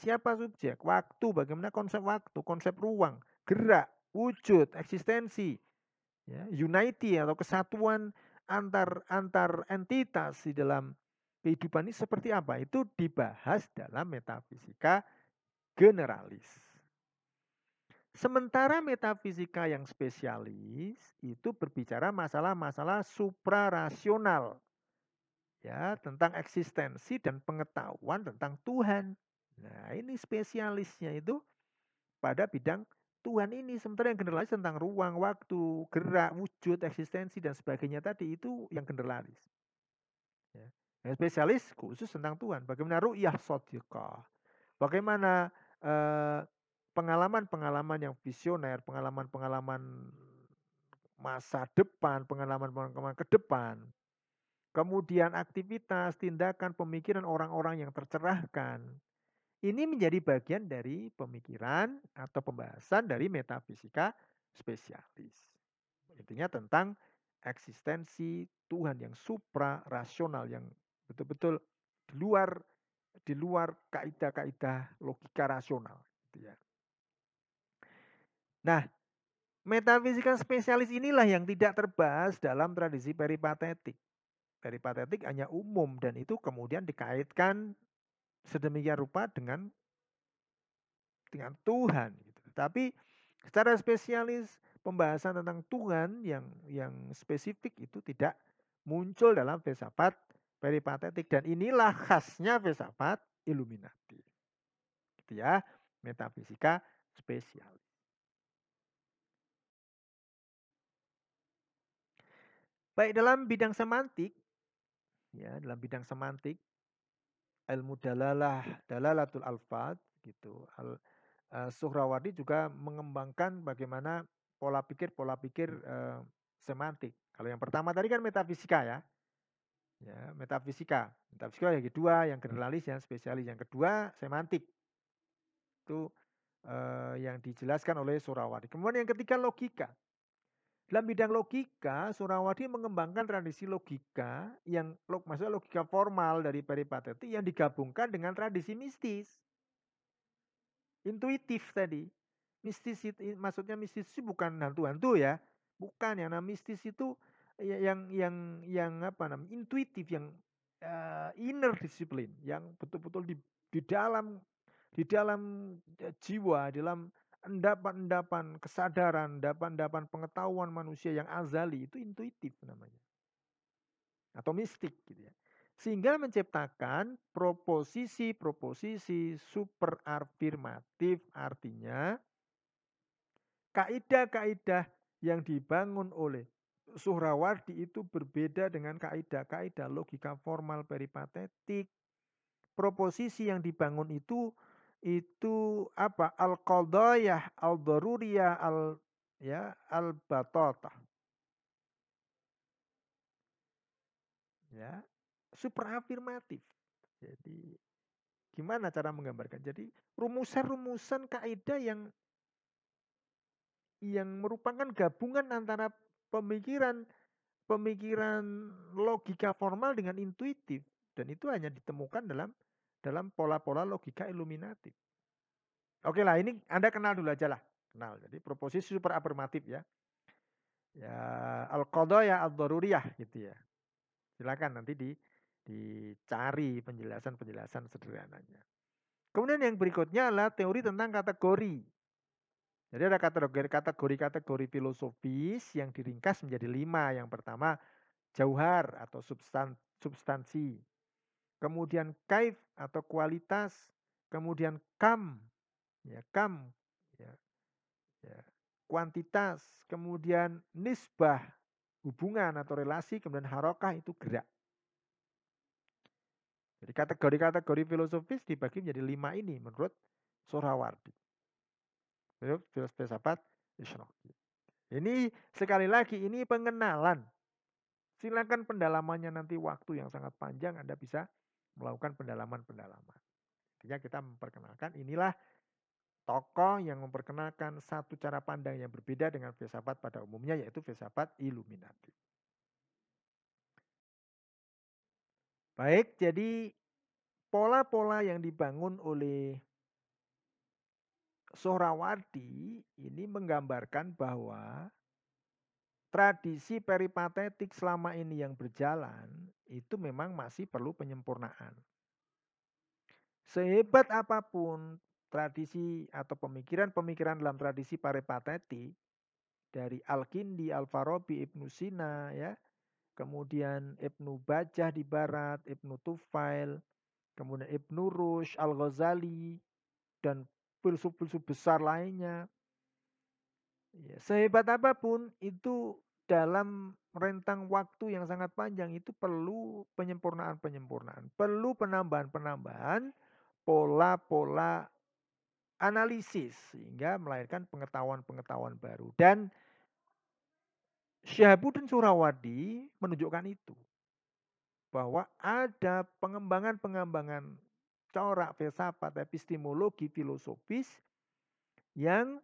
Siapa subjek? Waktu, bagaimana konsep waktu, konsep ruang, gerak, wujud, eksistensi, ya, unity atau kesatuan antar antar entitas di dalam kehidupan ini seperti apa? Itu dibahas dalam metafisika generalis. Sementara metafisika yang spesialis itu berbicara masalah-masalah suprarasional. Ya, tentang eksistensi dan pengetahuan tentang Tuhan. Nah, ini spesialisnya itu pada bidang Tuhan ini. Sementara yang generalis tentang ruang, waktu, gerak, wujud, eksistensi dan sebagainya tadi itu yang generalis. Ya. Spesialis khusus tentang Tuhan. Bagaimana ru'yah sodika. Bagaimana eh, pengalaman-pengalaman yang visioner, pengalaman-pengalaman masa depan, pengalaman-pengalaman ke depan. Kemudian aktivitas, tindakan, pemikiran orang-orang yang tercerahkan. Ini menjadi bagian dari pemikiran atau pembahasan dari metafisika spesialis. Intinya tentang eksistensi Tuhan yang supra rasional yang betul-betul di luar di luar kaidah-kaidah logika rasional gitu ya. Nah, metafisika spesialis inilah yang tidak terbahas dalam tradisi peripatetik. Peripatetik hanya umum dan itu kemudian dikaitkan sedemikian rupa dengan dengan Tuhan gitu. Tapi secara spesialis pembahasan tentang Tuhan yang yang spesifik itu tidak muncul dalam filsafat peripatetik dan inilah khasnya filsafat Illuminati. Gitu ya, metafisika spesialis. Baik dalam bidang semantik, ya dalam bidang semantik, ilmu dalalah, dalalatul alfad gitu. Al, uh, juga mengembangkan bagaimana pola pikir pola pikir uh, semantik. Kalau yang pertama tadi kan metafisika ya. Ya, metafisika. Metafisika yang kedua, yang generalis, yang spesialis. Yang kedua, semantik. Itu uh, yang dijelaskan oleh Surawadi. Kemudian yang ketiga, logika. Dalam bidang logika, Surawadi mengembangkan tradisi logika yang maksudnya logika formal dari peripatetik yang digabungkan dengan tradisi mistis. Intuitif tadi. Mistis itu maksudnya mistis itu bukan hantu-hantu ya. Bukan yang namanya mistis itu yang yang yang apa namanya? intuitif yang uh, inner disiplin yang betul-betul di di dalam di dalam eh, jiwa, dalam endapan-endapan kesadaran, endapan-endapan pengetahuan manusia yang azali itu intuitif namanya. Atau mistik gitu ya. Sehingga menciptakan proposisi-proposisi super afirmatif artinya kaidah-kaidah yang dibangun oleh Suhrawardi itu berbeda dengan kaidah-kaidah logika formal peripatetik. Proposisi yang dibangun itu itu apa? Al qadayah al daruriyah al ya al batata ya super afirmatif jadi gimana cara menggambarkan? Jadi rumusan-rumusan kaidah yang yang merupakan gabungan antara pemikiran pemikiran logika formal dengan intuitif dan itu hanya ditemukan dalam dalam pola-pola logika iluminatif. Oke lah, ini Anda kenal dulu aja lah. Kenal. Jadi proposisi super afirmatif ya. Ya, al ya al-daruriyah gitu ya. Silakan nanti di dicari penjelasan-penjelasan sederhananya. Kemudian yang berikutnya adalah teori tentang kategori. Jadi ada kategori-kategori filosofis yang diringkas menjadi lima. Yang pertama, jauhar atau substan, substansi kemudian kaif atau kualitas, kemudian kam, ya kam, ya, ya, kuantitas, kemudian nisbah, hubungan atau relasi, kemudian harokah itu gerak. Jadi kategori-kategori filosofis dibagi menjadi lima ini menurut Sorawardi. Filsafat Ishroqi. Ini sekali lagi ini pengenalan. Silakan pendalamannya nanti waktu yang sangat panjang Anda bisa melakukan pendalaman-pendalaman. Artinya kita memperkenalkan inilah tokoh yang memperkenalkan satu cara pandang yang berbeda dengan filsafat pada umumnya yaitu filsafat Illuminati. Baik, jadi pola-pola yang dibangun oleh Sohrawardi ini menggambarkan bahwa tradisi peripatetik selama ini yang berjalan itu memang masih perlu penyempurnaan. Sehebat apa pun tradisi atau pemikiran-pemikiran dalam tradisi peripatetik dari Al-Kindi, Al-Farabi, Ibnu Sina ya, kemudian Ibnu Bajah di barat, Ibnu Tufail, kemudian Ibnu Rush, Al-Ghazali dan filsuf-filsuf besar lainnya. Ya, sehebat apa pun itu dalam rentang waktu yang sangat panjang itu perlu penyempurnaan-penyempurnaan, perlu penambahan-penambahan pola-pola analisis sehingga melahirkan pengetahuan-pengetahuan baru dan Syahabuddin Surawardi menunjukkan itu bahwa ada pengembangan-pengembangan corak filsafat, epistemologi, filosofis yang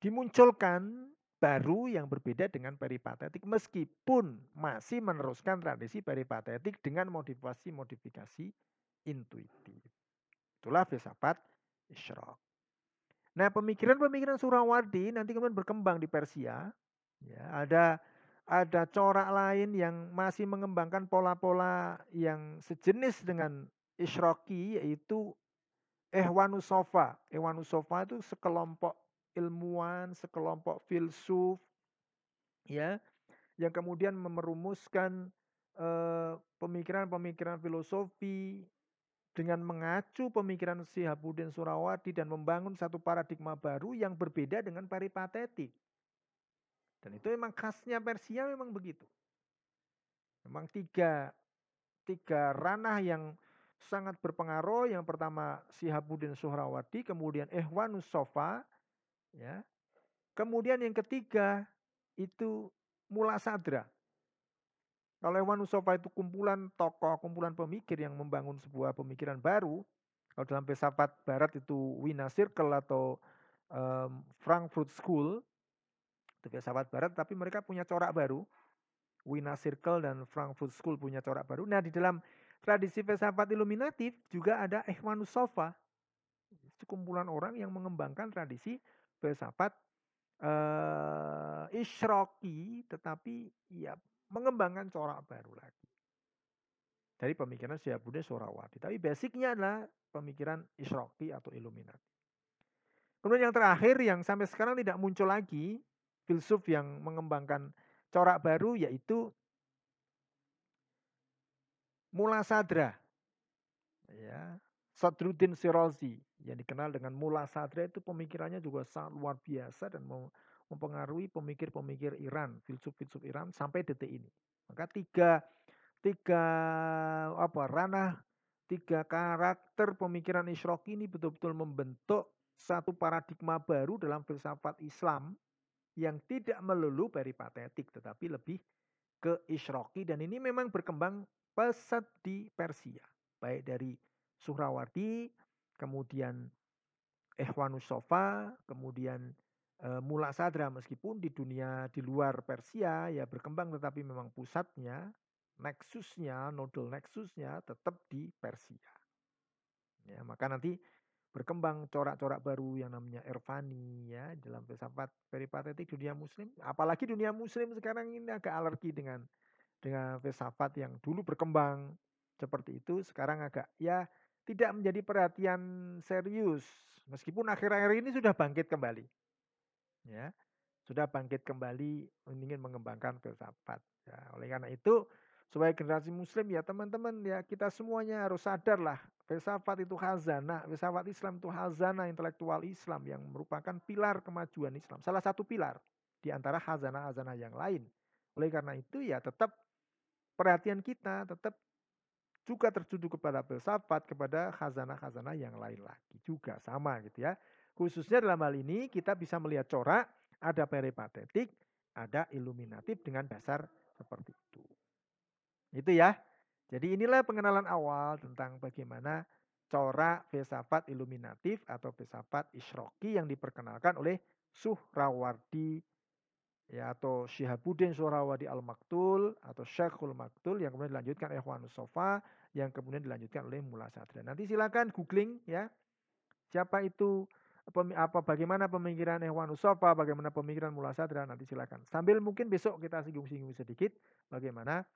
dimunculkan baru yang berbeda dengan peripatetik meskipun masih meneruskan tradisi peripatetik dengan modifikasi-modifikasi intuitif. Itulah filsafat isyraq. Nah, pemikiran-pemikiran Surawardi nanti kemudian berkembang di Persia. Ya, ada ada corak lain yang masih mengembangkan pola-pola yang sejenis dengan Isroki yaitu Ehwanusofa. Ehwanusofa itu sekelompok ilmuwan, sekelompok filsuf ya yang kemudian merumuskan eh, pemikiran-pemikiran filosofi dengan mengacu pemikiran Sihabuddin Surawadi dan membangun satu paradigma baru yang berbeda dengan peripatetik. Dan itu memang khasnya Persia memang begitu. Memang tiga, tiga ranah yang sangat berpengaruh. Yang pertama Sihabuddin Suhrawadi, kemudian Ehwanus Sofa, ya. Kemudian yang ketiga itu Mula Sadra. Kalau Ehwanus Sofa itu kumpulan tokoh, kumpulan pemikir yang membangun sebuah pemikiran baru. Kalau dalam filsafat barat itu Wiener Circle atau um, Frankfurt School, itu filsafat barat, tapi mereka punya corak baru. Wina Circle dan Frankfurt School punya corak baru. Nah, di dalam tradisi filsafat iluminatif juga ada Ikhwanus Sofa. Itu kumpulan orang yang mengembangkan tradisi filsafat uh, isroki, tetapi ya mengembangkan corak baru lagi. Dari pemikiran Syahabuddin Sorawati. Tapi basicnya adalah pemikiran isroki atau iluminati. Kemudian yang terakhir yang sampai sekarang tidak muncul lagi filsuf yang mengembangkan corak baru yaitu Mula Sadra. Ya, Sadruddin Sirazi yang dikenal dengan Mula Sadra itu pemikirannya juga sangat luar biasa dan mempengaruhi pemikir-pemikir Iran, filsuf-filsuf Iran sampai detik ini. Maka tiga tiga apa ranah tiga karakter pemikiran Isroki ini betul-betul membentuk satu paradigma baru dalam filsafat Islam yang tidak melulu peripatetik tetapi lebih ke isroki dan ini memang berkembang pesat di Persia. Baik dari Suhrawardi kemudian Ehwanus Sofa kemudian e, Mula Sadra. Meskipun di dunia di luar Persia ya berkembang tetapi memang pusatnya nexusnya nodal nexusnya tetap di Persia. Ya maka nanti berkembang corak-corak baru yang namanya Irfani ya dalam filsafat peripatetik dunia muslim. Apalagi dunia muslim sekarang ini agak alergi dengan dengan filsafat yang dulu berkembang seperti itu sekarang agak ya tidak menjadi perhatian serius. Meskipun akhir-akhir ini sudah bangkit kembali ya sudah bangkit kembali ingin mengembangkan filsafat ya. Oleh karena itu sebagai generasi muslim ya teman-teman ya kita semuanya harus sadar lah Filsafat itu hazana, filsafat Islam itu hazana intelektual Islam yang merupakan pilar kemajuan Islam. Salah satu pilar di antara hazana-hazana yang lain. Oleh karena itu ya tetap perhatian kita tetap juga tertuju kepada filsafat, kepada khazanah-khazanah yang lain lagi juga sama gitu ya. Khususnya dalam hal ini kita bisa melihat corak, ada peripatetik, ada iluminatif dengan dasar seperti itu. Itu ya. Jadi inilah pengenalan awal tentang bagaimana corak filsafat iluminatif atau filsafat isroki yang diperkenalkan oleh Suhrawardi ya atau Syihabuddin Suhrawardi Al-Maktul atau Syekhul Maktul yang kemudian dilanjutkan oleh Ikhwanus Sofa yang kemudian dilanjutkan oleh Mula Sadra. Nanti silakan googling ya. Siapa itu apa bagaimana pemikiran Ikhwan Sofa, bagaimana pemikiran Mula Sadra nanti silakan. Sambil mungkin besok kita singgung-singgung sedikit bagaimana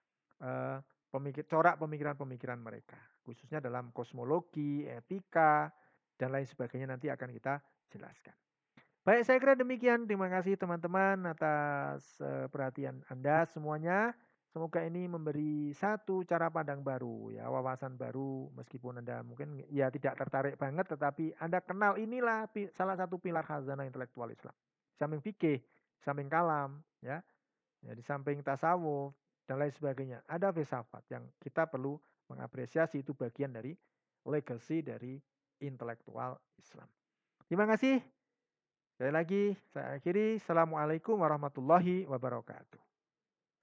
uh, pemikir corak pemikiran-pemikiran mereka, khususnya dalam kosmologi, etika dan lain sebagainya nanti akan kita jelaskan. Baik, saya kira demikian. Terima kasih teman-teman atas uh, perhatian Anda semuanya. Semoga ini memberi satu cara pandang baru ya, wawasan baru meskipun Anda mungkin ya tidak tertarik banget tetapi Anda kenal inilah salah satu pilar khazanah intelektual Islam. Samping fikih, samping kalam ya. Ya di samping tasawuf dan lain sebagainya. Ada filsafat yang kita perlu mengapresiasi itu bagian dari legacy dari intelektual Islam. Terima kasih. Sekali lagi saya akhiri. Assalamualaikum warahmatullahi wabarakatuh.